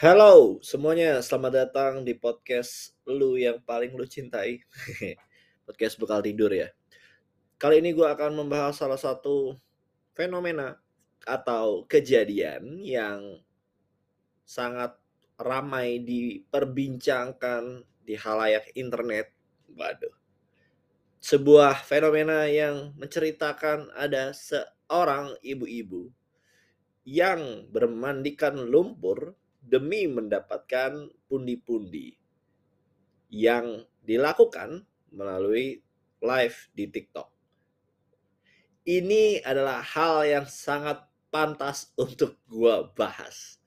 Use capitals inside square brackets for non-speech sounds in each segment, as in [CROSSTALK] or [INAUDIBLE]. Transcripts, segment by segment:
Halo semuanya, selamat datang di podcast lu yang paling lu cintai. [LAUGHS] podcast bekal tidur ya. Kali ini gue akan membahas salah satu fenomena atau kejadian yang sangat ramai diperbincangkan di halayak internet. Waduh. Sebuah fenomena yang menceritakan ada seorang ibu-ibu yang bermandikan lumpur demi mendapatkan pundi-pundi yang dilakukan melalui live di TikTok. Ini adalah hal yang sangat pantas untuk gua bahas.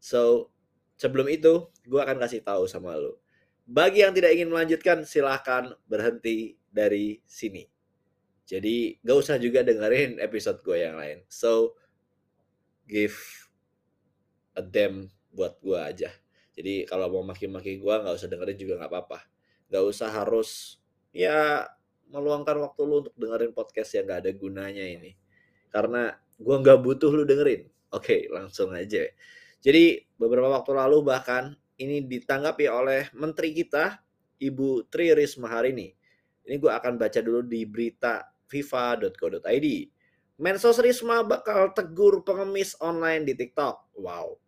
So, sebelum itu, gua akan kasih tahu sama lo. Bagi yang tidak ingin melanjutkan, silahkan berhenti dari sini. Jadi, gak usah juga dengerin episode gue yang lain. So, give a damn buat gue aja. Jadi kalau mau maki-maki gue nggak usah dengerin juga nggak apa-apa. Nggak usah harus ya meluangkan waktu lu untuk dengerin podcast yang nggak ada gunanya ini. Karena gue nggak butuh lu dengerin. Oke, langsung aja. Jadi beberapa waktu lalu bahkan ini ditanggapi oleh menteri kita, Ibu Tri Risma hari ini. Ini gue akan baca dulu di berita fifa.co.id. Mensos Risma bakal tegur pengemis online di TikTok. Wow,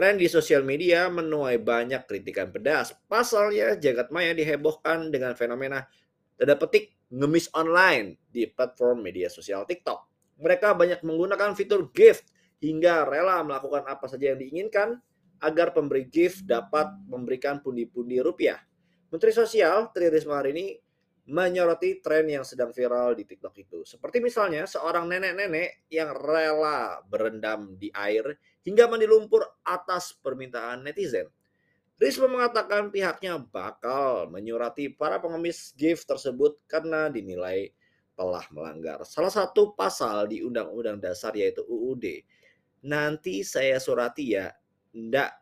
Tren di sosial media menuai banyak kritikan pedas. Pasalnya, jagat maya dihebohkan dengan fenomena tanda petik ngemis online di platform media sosial TikTok. Mereka banyak menggunakan fitur gift hingga rela melakukan apa saja yang diinginkan agar pemberi gift dapat memberikan pundi-pundi rupiah. Menteri Sosial Tri Risma hari ini menyoroti tren yang sedang viral di TikTok itu. Seperti misalnya seorang nenek-nenek yang rela berendam di air hingga mandi lumpur atas permintaan netizen. Risma mengatakan pihaknya bakal menyurati para pengemis gift tersebut karena dinilai telah melanggar salah satu pasal di Undang-Undang Dasar yaitu UUD. Nanti saya surati ya, ndak,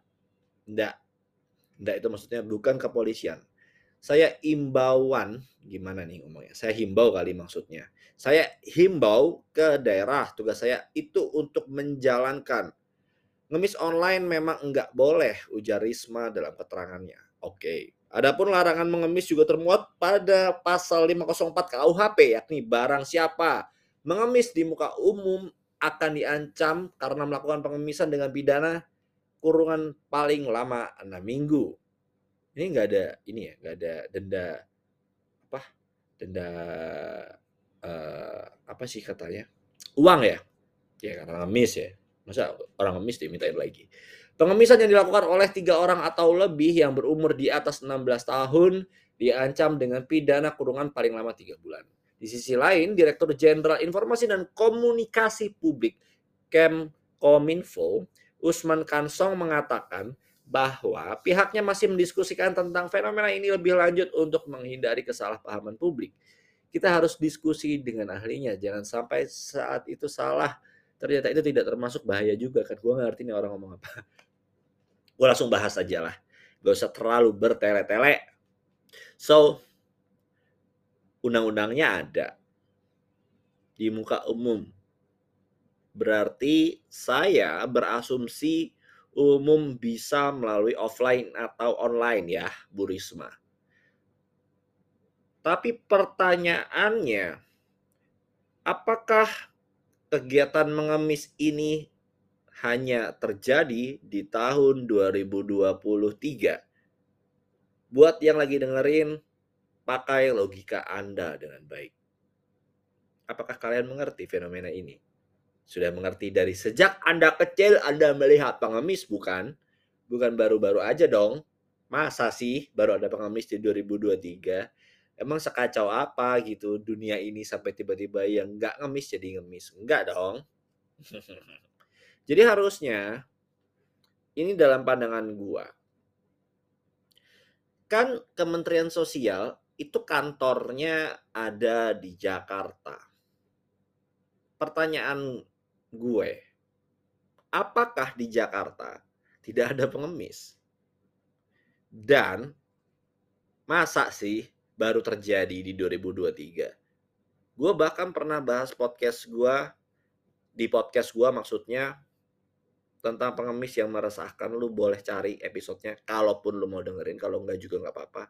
ndak, ndak itu maksudnya bukan kepolisian saya imbauan gimana nih ngomongnya saya himbau kali maksudnya saya himbau ke daerah tugas saya itu untuk menjalankan ngemis online memang enggak boleh ujar Risma dalam keterangannya oke Adapun larangan mengemis juga termuat pada pasal 504 KUHP yakni barang siapa mengemis di muka umum akan diancam karena melakukan pengemisan dengan pidana kurungan paling lama 6 minggu ini nggak ada ini ya, nggak ada denda apa? Denda uh, apa sih katanya? Uang ya? Ya karena ngemis ya. Masa orang ngemis dimintain lagi. Pengemisan yang dilakukan oleh tiga orang atau lebih yang berumur di atas 16 tahun diancam dengan pidana kurungan paling lama tiga bulan. Di sisi lain, Direktur Jenderal Informasi dan Komunikasi Publik Kemkominfo, Usman Kansong mengatakan bahwa pihaknya masih mendiskusikan tentang fenomena ini lebih lanjut untuk menghindari kesalahpahaman publik. Kita harus diskusi dengan ahlinya, jangan sampai saat itu salah. Ternyata itu tidak termasuk bahaya juga kan. Gue ngerti nih orang ngomong apa. Gue langsung bahas aja lah. Gak usah terlalu bertele-tele. So, undang-undangnya ada di muka umum. Berarti saya berasumsi umum bisa melalui offline atau online ya, Bu Risma. Tapi pertanyaannya, apakah kegiatan mengemis ini hanya terjadi di tahun 2023? Buat yang lagi dengerin, pakai logika Anda dengan baik. Apakah kalian mengerti fenomena ini? Sudah mengerti dari sejak Anda kecil Anda melihat pengemis bukan? Bukan baru-baru aja dong. Masa sih baru ada pengemis di 2023? Emang sekacau apa gitu dunia ini sampai tiba-tiba yang nggak ngemis jadi ngemis? Enggak dong. [LAUGHS] jadi harusnya ini dalam pandangan gua. Kan Kementerian Sosial itu kantornya ada di Jakarta. Pertanyaan gue, apakah di Jakarta tidak ada pengemis? Dan masa sih baru terjadi di 2023? Gue bahkan pernah bahas podcast gue, di podcast gue maksudnya, tentang pengemis yang meresahkan lu boleh cari episodenya kalaupun lu mau dengerin kalau enggak juga nggak apa-apa.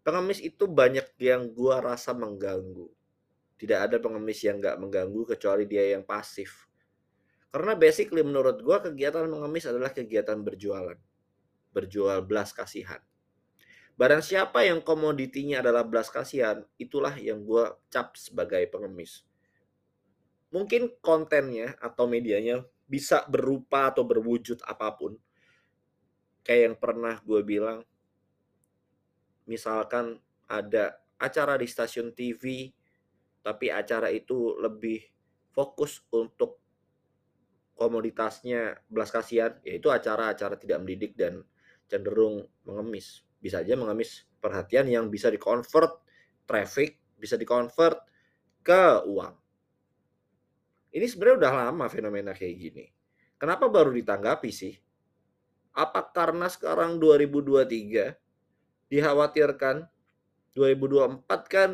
Pengemis itu banyak yang gua rasa mengganggu. Tidak ada pengemis yang nggak mengganggu kecuali dia yang pasif. Karena basically menurut gua kegiatan mengemis adalah kegiatan berjualan. Berjual belas kasihan barang siapa yang komoditinya adalah belas kasihan itulah yang gua cap sebagai pengemis mungkin kontennya atau medianya bisa berupa atau berwujud apa pun. Kayak yang pernah gue bilang, misalkan ada acara di stasiun TV, tapi acara itu lebih fokus untuk komoditasnya belas kasihan, yaitu acara-acara tidak mendidik dan cenderung mengemis. Bisa aja mengemis perhatian yang bisa dikonvert traffic, bisa dikonvert ke uang. Ini sebenarnya udah lama fenomena kayak gini. Kenapa baru ditanggapi sih? Apa karena sekarang 2023 dikhawatirkan 2024 kan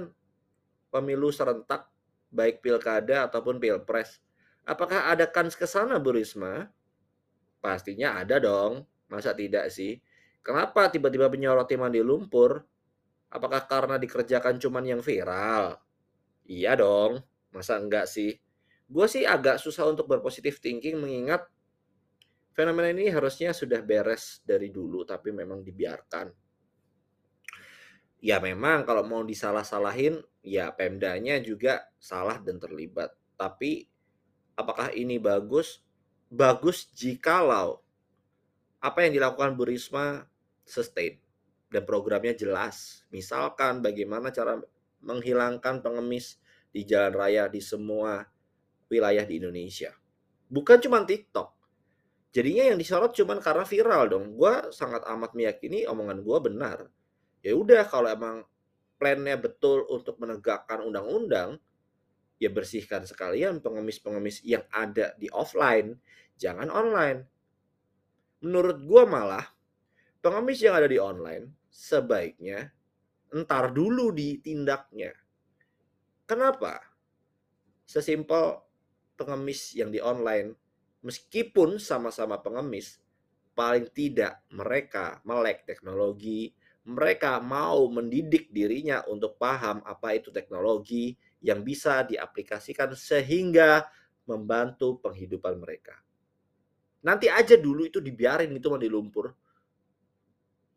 pemilu serentak baik pilkada ataupun pilpres. Apakah ada kans ke sana Bu? Pastinya ada dong. Masa tidak sih? Kenapa tiba-tiba menyoroti mandi lumpur? Apakah karena dikerjakan cuman yang viral? Iya dong. Masa enggak sih? gue sih agak susah untuk berpositif thinking mengingat fenomena ini harusnya sudah beres dari dulu tapi memang dibiarkan. Ya memang kalau mau disalah-salahin ya Pemdanya juga salah dan terlibat. Tapi apakah ini bagus? Bagus jikalau apa yang dilakukan Bu Risma sustain dan programnya jelas. Misalkan bagaimana cara menghilangkan pengemis di jalan raya di semua wilayah di Indonesia. Bukan cuma TikTok. Jadinya yang disorot cuma karena viral dong. Gue sangat amat meyakini omongan gue benar. Ya udah kalau emang plannya betul untuk menegakkan undang-undang, ya bersihkan sekalian pengemis-pengemis yang ada di offline, jangan online. Menurut gue malah, pengemis yang ada di online sebaiknya entar dulu ditindaknya. Kenapa? Sesimpel pengemis yang di online, meskipun sama-sama pengemis, paling tidak mereka melek teknologi, mereka mau mendidik dirinya untuk paham apa itu teknologi yang bisa diaplikasikan sehingga membantu penghidupan mereka. Nanti aja dulu itu dibiarin itu mau dilumpur.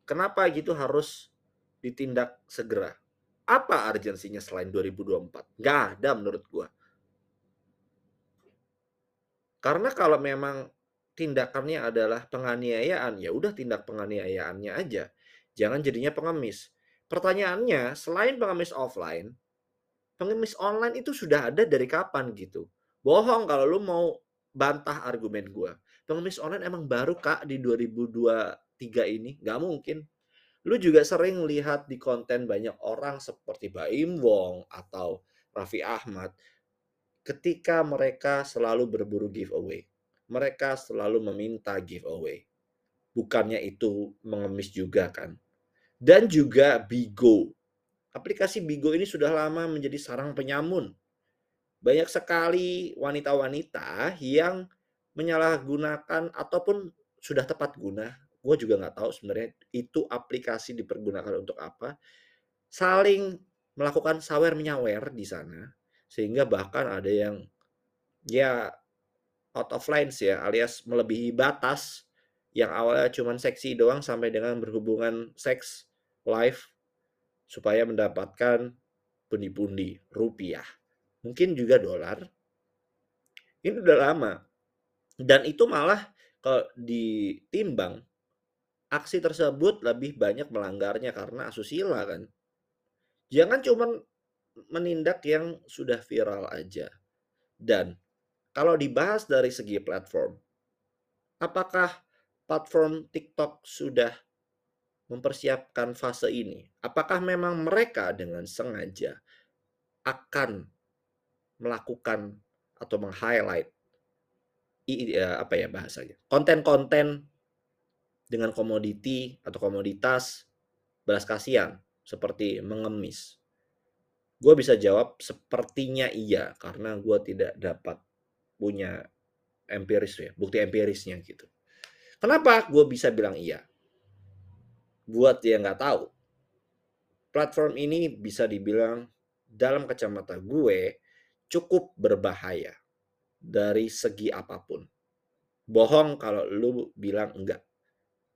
Kenapa gitu harus ditindak segera? Apa urgensinya selain 2024? Gak ada menurut gua. Karena kalau memang tindakannya adalah penganiayaan, ya udah tindak penganiayaannya aja. Jangan jadinya pengemis. Pertanyaannya, selain pengemis offline, pengemis online itu sudah ada dari kapan gitu? Bohong kalau lu mau bantah argumen gue. Pengemis online emang baru kak di 2023 ini? Gak mungkin. Lu juga sering lihat di konten banyak orang seperti Baim Wong atau Raffi Ahmad ketika mereka selalu berburu giveaway. Mereka selalu meminta giveaway. Bukannya itu mengemis juga kan. Dan juga Bigo. Aplikasi Bigo ini sudah lama menjadi sarang penyamun. Banyak sekali wanita-wanita yang menyalahgunakan ataupun sudah tepat guna. Gue juga nggak tahu sebenarnya itu aplikasi dipergunakan untuk apa. Saling melakukan sawer menyawer di sana sehingga bahkan ada yang ya out of lines ya alias melebihi batas yang awalnya cuma seksi doang sampai dengan berhubungan seks live supaya mendapatkan pundi-pundi rupiah mungkin juga dolar ini udah lama dan itu malah kalau ditimbang aksi tersebut lebih banyak melanggarnya karena asusila kan jangan cuman menindak yang sudah viral aja. Dan kalau dibahas dari segi platform, apakah platform TikTok sudah mempersiapkan fase ini? Apakah memang mereka dengan sengaja akan melakukan atau meng-highlight apa ya bahasanya konten-konten dengan komoditi atau komoditas belas kasihan seperti mengemis Gue bisa jawab sepertinya iya karena gue tidak dapat punya empiris ya, bukti empirisnya gitu. Kenapa gue bisa bilang iya? Buat yang nggak tahu, platform ini bisa dibilang dalam kacamata gue cukup berbahaya dari segi apa pun. Bohong kalau lu bilang enggak.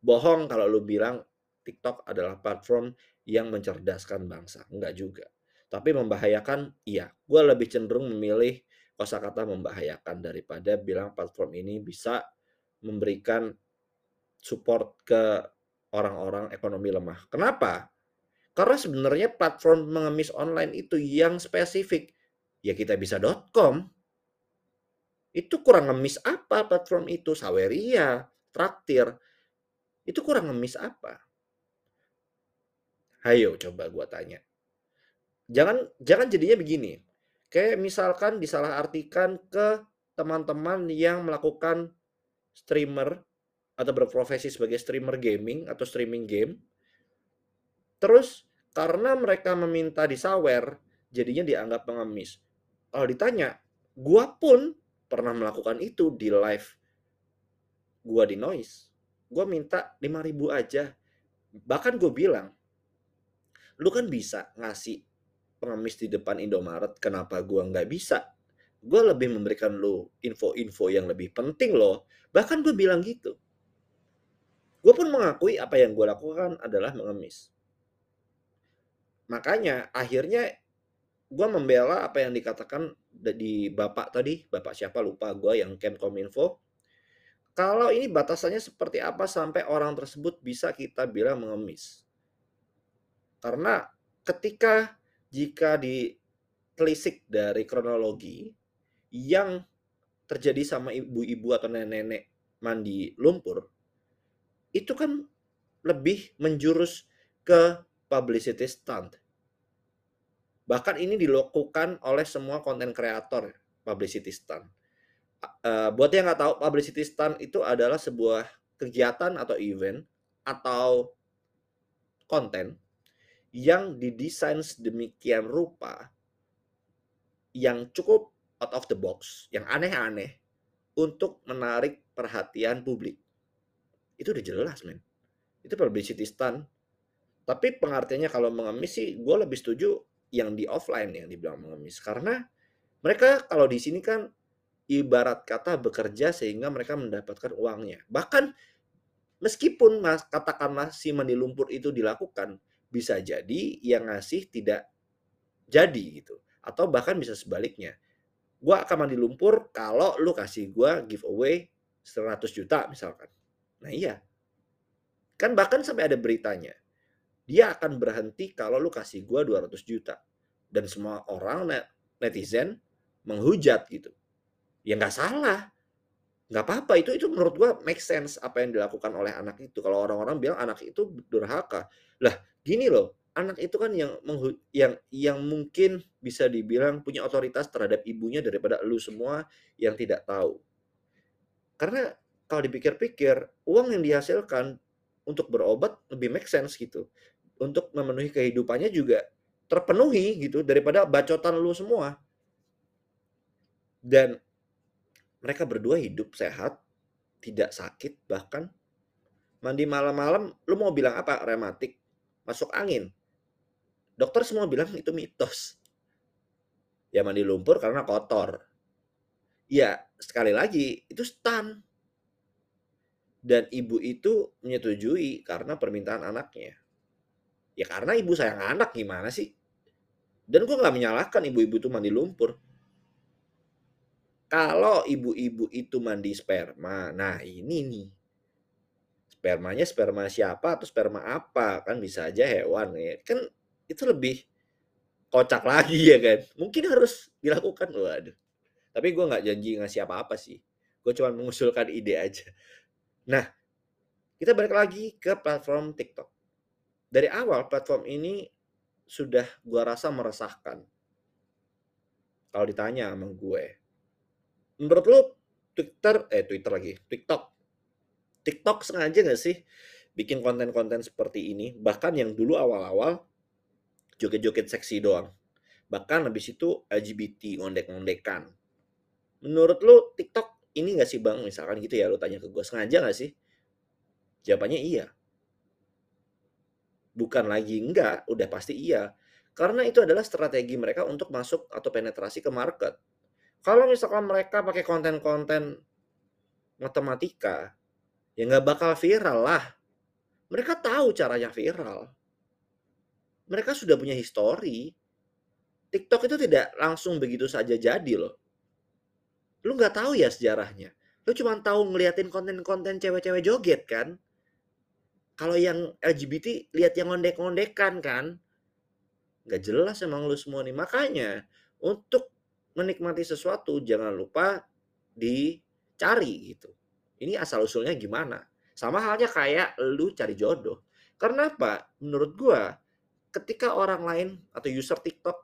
Bohong kalau lu bilang TikTok adalah platform yang mencerdaskan bangsa. Enggak juga. Tapi membahayakan, iya. Gue lebih cenderung memilih kosakata membahayakan daripada bilang platform ini bisa memberikan support ke orang-orang ekonomi lemah. Kenapa? Karena sebenarnya platform mengemis online itu yang spesifik. Ya kita bisa.com. Itu kurang ngemis apa platform itu? Saweria, traktir. Itu kurang ngemis apa? Hayo coba gua tanya. Jangan jangan jadinya begini. Kayak misalkan disalahartikan ke teman-teman yang melakukan streamer atau berprofesi sebagai streamer gaming atau streaming game. Terus karena mereka meminta disawer, jadinya dianggap pengemis. Kalau ditanya, gua pun pernah melakukan itu di live gua di noise. Gua minta 5000 aja. Bahkan gue bilang, lu kan bisa ngasih pengemis di depan Indomaret, kenapa gua nggak bisa? Gue lebih memberikan lu info-info yang lebih penting loh. Bahkan gue bilang gitu. Gue pun mengakui apa yang gue lakukan adalah mengemis. Makanya akhirnya gue membela apa yang dikatakan di bapak tadi, bapak siapa lupa gue yang Kemkominfo. Kalau ini batasannya seperti apa sampai orang tersebut bisa kita bilang mengemis. Karena ketika jika ditelisik dari kronologi yang terjadi sama ibu-ibu atau nenek-nenek mandi lumpur, itu kan lebih menjurus ke publicity stunt. Bahkan ini dilakukan oleh semua konten kreator publicity stunt. Uh, buat yang nggak tahu, publicity stunt itu adalah sebuah kegiatan atau event atau konten yang didesain sedemikian rupa yang cukup out of the box, yang aneh-aneh untuk menarik perhatian publik. Itu udah jelas men. Itu publicity stunt. Tapi pengertiannya kalau mengemis sih gue lebih setuju yang di offline yang dibilang mengemis. Karena mereka kalau di sini kan ibarat kata bekerja sehingga mereka mendapatkan uangnya bahkan meskipun mas katakanlah si mandi lumpur itu dilakukan bisa jadi yang ngasih tidak jadi gitu atau bahkan bisa sebaliknya gue akan mandi lumpur kalau lu kasih gue giveaway 100 juta misalkan Nah iya. Kan bahkan sampai ada beritanya. Dia akan berhenti kalau lu kasih gua 200 juta. Dan semua orang netizen menghujat gitu. Ya nggak salah. Nggak apa-apa. Itu itu menurut gua make sense apa yang dilakukan oleh anak itu. Kalau orang-orang bilang anak itu durhaka. Lah gini loh. Anak itu kan yang yang yang mungkin bisa dibilang punya otoritas terhadap ibunya daripada lu semua yang tidak tahu. Karena kalau dipikir-pikir uang yang dihasilkan untuk berobat lebih make sense gitu untuk memenuhi kehidupannya juga terpenuhi gitu daripada bacotan lu semua dan mereka berdua hidup sehat tidak sakit bahkan mandi malam-malam lu mau bilang apa rematik masuk angin dokter semua bilang itu mitos ya mandi lumpur karena kotor ya sekali lagi itu stun dan ibu itu menyetujui karena permintaan anaknya. Ya karena ibu sayang anak gimana sih? Dan gue nggak menyalahkan ibu-ibu itu mandi lumpur. Kalau ibu-ibu itu mandi sperma, nah ini nih. Spermanya sperma siapa atau sperma apa? Kan bisa aja hewan ya. Kan itu lebih kocak lagi ya kan. Mungkin harus dilakukan. Waduh. Tapi gue nggak janji ngasih apa-apa sih. Gue cuma mengusulkan ide aja. Nah, kita balik lagi ke platform TikTok. Dari awal platform ini sudah gua rasa meresahkan. Kalau ditanya sama gue. Menurut lu Twitter, eh Twitter lagi, TikTok. TikTok sengaja gak sih bikin konten-konten seperti ini? Bahkan yang dulu awal-awal joget-joget seksi doang. Bahkan habis itu LGBT ngondek-ngondekan. Menurut lu TikTok ini nggak sih bang misalkan gitu ya lo tanya ke gue sengaja nggak sih jawabannya iya bukan lagi enggak udah pasti iya karena itu adalah strategi mereka untuk masuk atau penetrasi ke market kalau misalkan mereka pakai konten-konten matematika ya nggak bakal viral lah. Mereka tahu caranya viral. Mereka sudah punya histori TikTok itu tidak langsung begitu saja jadi loh. Lu nggak tahu ya sejarahnya. Lu cuma tahu ngeliatin konten-konten cewek-cewek joget kan? Kalau yang LGBT lihat yang ngondek-ngondekan kan? Nggak jelas emang lu semua nih. Makanya untuk menikmati sesuatu jangan lupa dicari gitu ini asal usulnya gimana sama halnya kayak lu cari jodoh karena apa menurut gua ketika orang lain atau user TikTok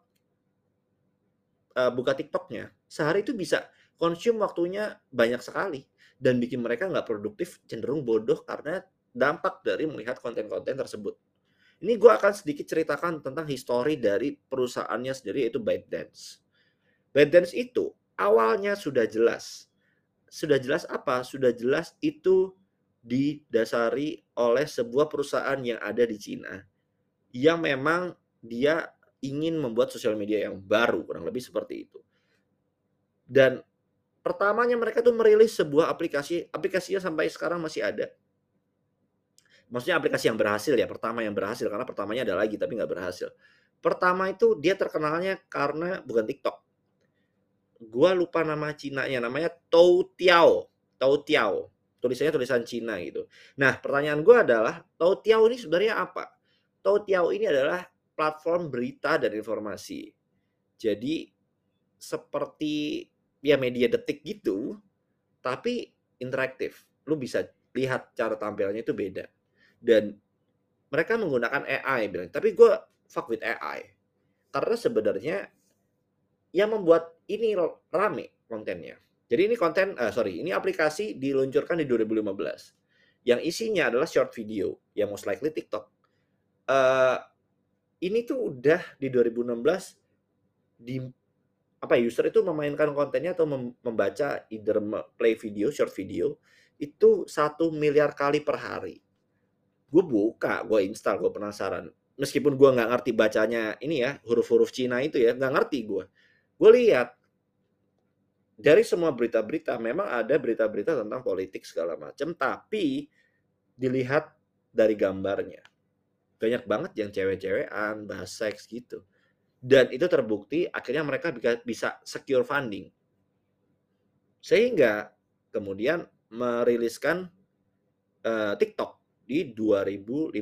uh, buka TikToknya sehari itu bisa konsum waktunya banyak sekali dan bikin mereka nggak produktif cenderung bodoh karena dampak dari melihat konten-konten tersebut. Ini gue akan sedikit ceritakan tentang histori dari perusahaannya sendiri yaitu ByteDance. ByteDance itu awalnya sudah jelas. Sudah jelas apa? Sudah jelas itu didasari oleh sebuah perusahaan yang ada di Cina yang memang dia ingin membuat sosial media yang baru kurang lebih seperti itu. Dan pertamanya mereka tuh merilis sebuah aplikasi, aplikasinya sampai sekarang masih ada. Maksudnya aplikasi yang berhasil ya, pertama yang berhasil karena pertamanya ada lagi tapi nggak berhasil. Pertama itu dia terkenalnya karena bukan TikTok. Gua lupa nama Cina-nya, namanya Toutiao. Toutiao. Tulisannya tulisan Cina gitu. Nah, pertanyaan gua adalah Toutiao ini sebenarnya apa? Toutiao ini adalah platform berita dan informasi. Jadi seperti ya media detik gitu, tapi interaktif. Lu bisa lihat cara tampilnya itu beda. Dan mereka menggunakan AI bilang, tapi gue fuck with AI. Karena sebenarnya yang membuat ini rame kontennya. Jadi ini konten, uh, sorry, ini aplikasi diluncurkan di 2015. Yang isinya adalah short video, yang most likely TikTok. Uh, ini tuh udah di 2016 di apa ya, user itu memainkan kontennya atau membaca either play video, short video itu satu miliar kali per hari. Gue buka, gue install, gue penasaran. Meskipun gue nggak ngerti bacanya ini ya huruf-huruf Cina itu ya nggak ngerti gue. Gue lihat dari semua berita-berita memang ada berita-berita tentang politik segala macam, tapi dilihat dari gambarnya. Banyak banget yang cewek-cewekan bahas seks gitu. Dan itu terbukti akhirnya mereka bisa secure funding. Sehingga kemudian meriliskan uh, TikTok di 2015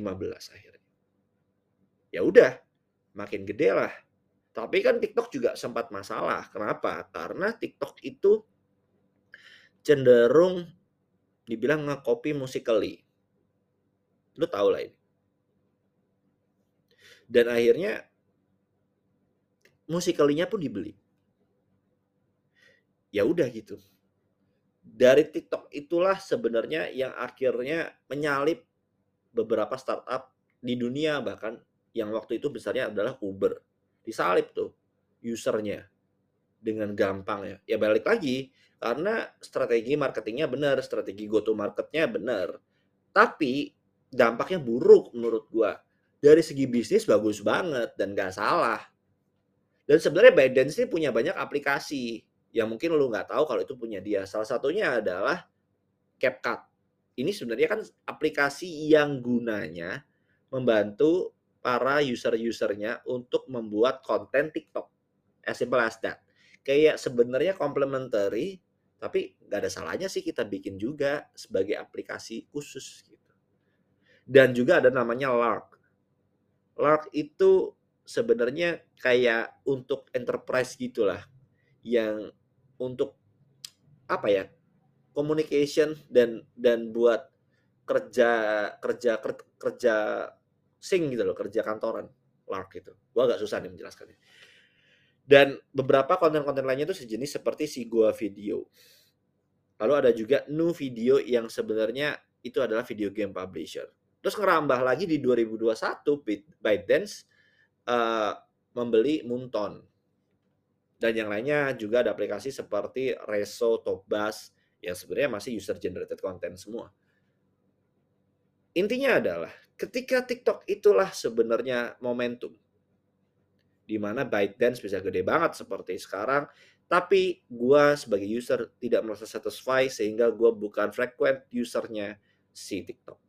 akhirnya. Ya udah makin gede lah tapi kan TikTok juga sempat masalah kenapa karena TikTok itu cenderung dibilang nge-copy musically lu tau lah ini dan akhirnya musikalinya pun dibeli. Ya udah gitu. Dari TikTok itulah sebenarnya yang akhirnya menyalip beberapa startup di dunia bahkan yang waktu itu besarnya adalah Uber. Disalip tuh usernya dengan gampang ya. Ya balik lagi karena strategi marketingnya benar, strategi go to marketnya benar. Tapi dampaknya buruk menurut gua. Dari segi bisnis bagus banget dan gak salah dan sebenarnya ByteDance ini punya banyak aplikasi yang mungkin lu nggak tahu kalau itu punya dia. Salah satunya adalah CapCut. Ini sebenarnya kan aplikasi yang gunanya membantu para user-usernya untuk membuat konten TikTok. As simple as that. Kayak sebenarnya complementary, tapi nggak ada salahnya sih kita bikin juga sebagai aplikasi khusus gitu. Dan juga ada namanya Lark. Lark itu sebenarnya kayak untuk enterprise gitulah yang untuk apa ya communication dan dan buat kerja kerja kerja sing gitu loh kerja kantoran lark gitu gua agak susah nih menjelaskannya dan beberapa konten-konten lainnya itu sejenis seperti si gua video lalu ada juga nu video yang sebenarnya itu adalah video game publisher terus ngerambah lagi di 2021 ByteDance uh, membeli Munton. Dan yang lainnya juga ada aplikasi seperti Reso, Topbus yang sebenarnya masih user generated content semua. Intinya adalah ketika TikTok itulah sebenarnya momentum di mana ByteDance bisa gede banget seperti sekarang, tapi gua sebagai user tidak merasa satisfy sehingga gua bukan frequent usernya si TikTok.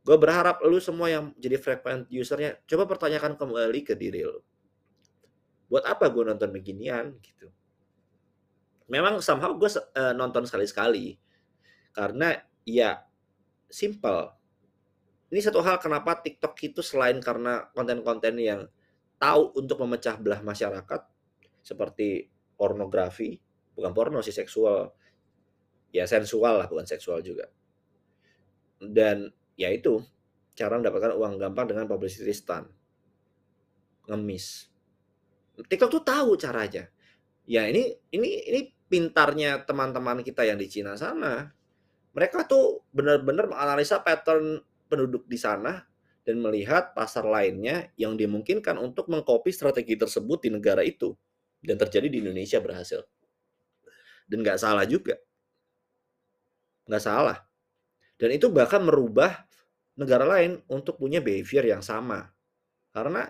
Gue berharap lu semua yang jadi frequent usernya coba pertanyakan kembali ke diri lu. Buat apa gue nonton beginian gitu? Memang somehow gue uh, nonton sekali-sekali karena ya simple. Ini satu hal kenapa TikTok itu selain karena konten-konten yang tahu untuk memecah belah masyarakat seperti pornografi, bukan porno sih seksual, ya sensual lah bukan seksual juga. Dan ya itu cara mendapatkan uang gampang dengan publicity stunt. Ngemis. TikTok tuh tahu caranya. Ya ini ini ini pintarnya teman-teman kita yang di Cina sana. Mereka tuh benar-benar menganalisa pattern penduduk di sana dan melihat pasar lainnya yang dimungkinkan untuk mengcopy strategi tersebut di negara itu. Dan terjadi di Indonesia berhasil. Dan nggak salah juga. Nggak salah. Dan itu bahkan merubah negara lain untuk punya behavior yang sama. Karena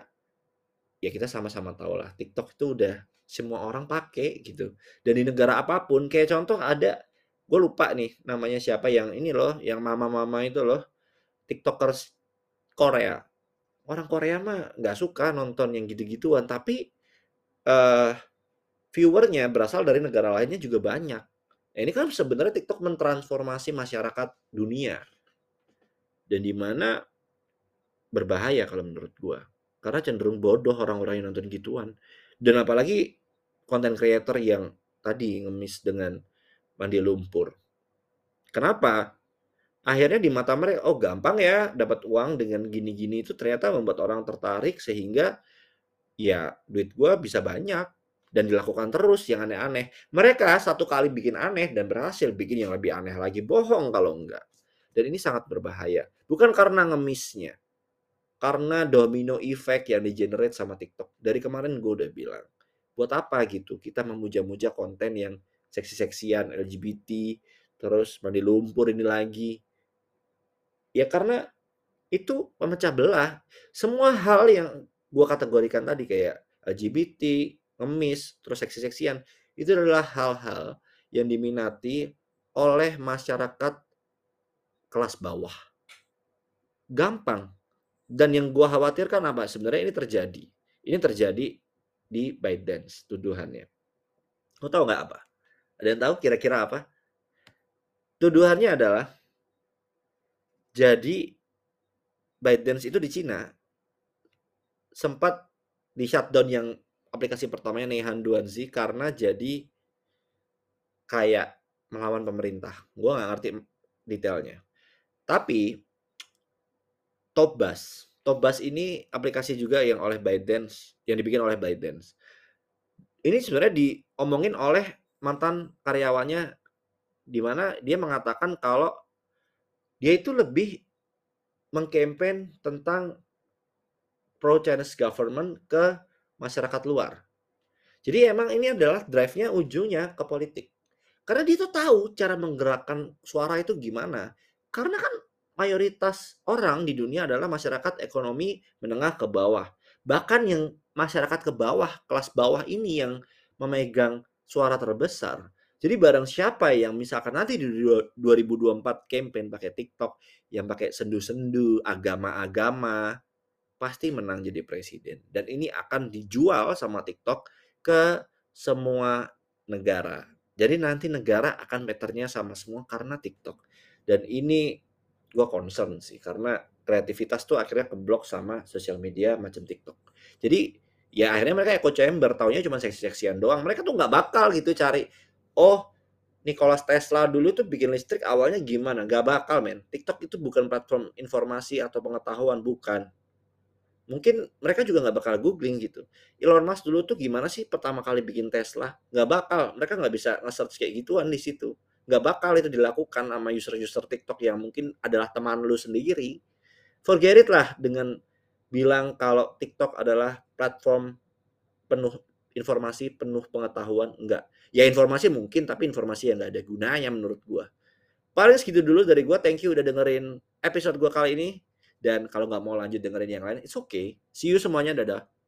ya kita sama-sama tahu lah TikTok itu udah semua orang pakai gitu. Dan di negara apa pun kayak contoh ada gue lupa nih namanya siapa yang ini loh, yang mama-mama itu loh, TikTokers Korea. Orang Korea mah nggak suka nonton yang gitu-gituan, tapi uh, viewernya berasal dari negara lainnya juga banyak. Nah, ini kan sebenarnya TikTok mentransformasi masyarakat dunia. Dan di mana berbahaya kalau menurut gua. Karena cenderung bodoh orang-orang yang nonton gituan. Dan apalagi konten creator yang tadi ngemis dengan mandi lumpur. Kenapa akhirnya di mata mereka oh gampang ya dapat uang dengan gini-gini itu ternyata membuat orang tertarik sehingga ya duit gua bisa banyak dan dilakukan terus yang aneh-aneh. Mereka satu kali bikin aneh dan berhasil bikin yang lebih aneh lagi. Bohong kalau enggak. Dan ini sangat berbahaya. Bukan karena ngemisnya. Karena domino effect yang di-generate sama TikTok. Dari kemarin gue udah bilang. Buat apa gitu kita memuja-muja konten yang seksi-seksian, LGBT, terus mandi lumpur ini lagi. Ya karena itu memecah belah. Semua hal yang gue kategorikan tadi kayak LGBT, ngemis, terus seksi-seksian, itu adalah hal-hal yang diminati oleh masyarakat kelas bawah. Gampang. Dan yang gua khawatirkan apa? Sebenarnya ini terjadi. Ini terjadi di ByteDance tuduhannya. Lo tahu nggak apa? Ada yang tahu kira-kira apa? Tuduhannya adalah jadi ByteDance itu di Cina sempat di shutdown yang aplikasi pertamanya Nehan Duanzi karena jadi kayak melawan pemerintah. Gue nggak ngerti detailnya. Tapi Topbus, Topbus ini aplikasi juga yang oleh ByteDance, yang dibikin oleh ByteDance. Ini sebenarnya diomongin oleh mantan karyawannya di mana dia mengatakan kalau dia itu lebih mengkampen tentang pro Chinese government ke masyarakat luar. Jadi emang ini adalah drive-nya ujungnya ke politik. Karena dia tuh tahu cara menggerakkan suara itu gimana. Karena kan mayoritas orang di dunia adalah masyarakat ekonomi menengah ke bawah. Bahkan yang masyarakat ke bawah, kelas bawah ini yang memegang suara terbesar. Jadi barang siapa yang misalkan nanti di 2024 campaign pakai TikTok, yang pakai sendu-sendu, agama-agama, pasti menang jadi presiden. Dan ini akan dijual sama TikTok ke semua negara. Jadi nanti negara akan meternya sama semua karena TikTok. Dan ini gue concern sih karena kreativitas tuh akhirnya keblok sama sosial media macam TikTok. Jadi ya akhirnya mereka echo chamber taunya cuma seksi-seksian doang. Mereka tuh nggak bakal gitu cari oh Nikola Tesla dulu tuh bikin listrik awalnya gimana? Gak bakal men. TikTok itu bukan platform informasi atau pengetahuan, bukan. Mungkin mereka juga nggak bakal googling gitu. Elon Musk dulu tuh gimana sih pertama kali bikin Tesla? Nggak bakal. Mereka nggak bisa nge-search kayak gituan di situ nggak bakal itu dilakukan sama user-user TikTok yang mungkin adalah teman lu sendiri. Forget it lah dengan bilang kalau TikTok adalah platform penuh informasi penuh pengetahuan enggak. Ya informasi mungkin tapi informasi yang nggak ada gunanya menurut gua. Paling segitu dulu dari gua. Thank you udah dengerin episode gua kali ini. Dan kalau nggak mau lanjut dengerin yang lain, it's okay. See you semuanya. Dadah.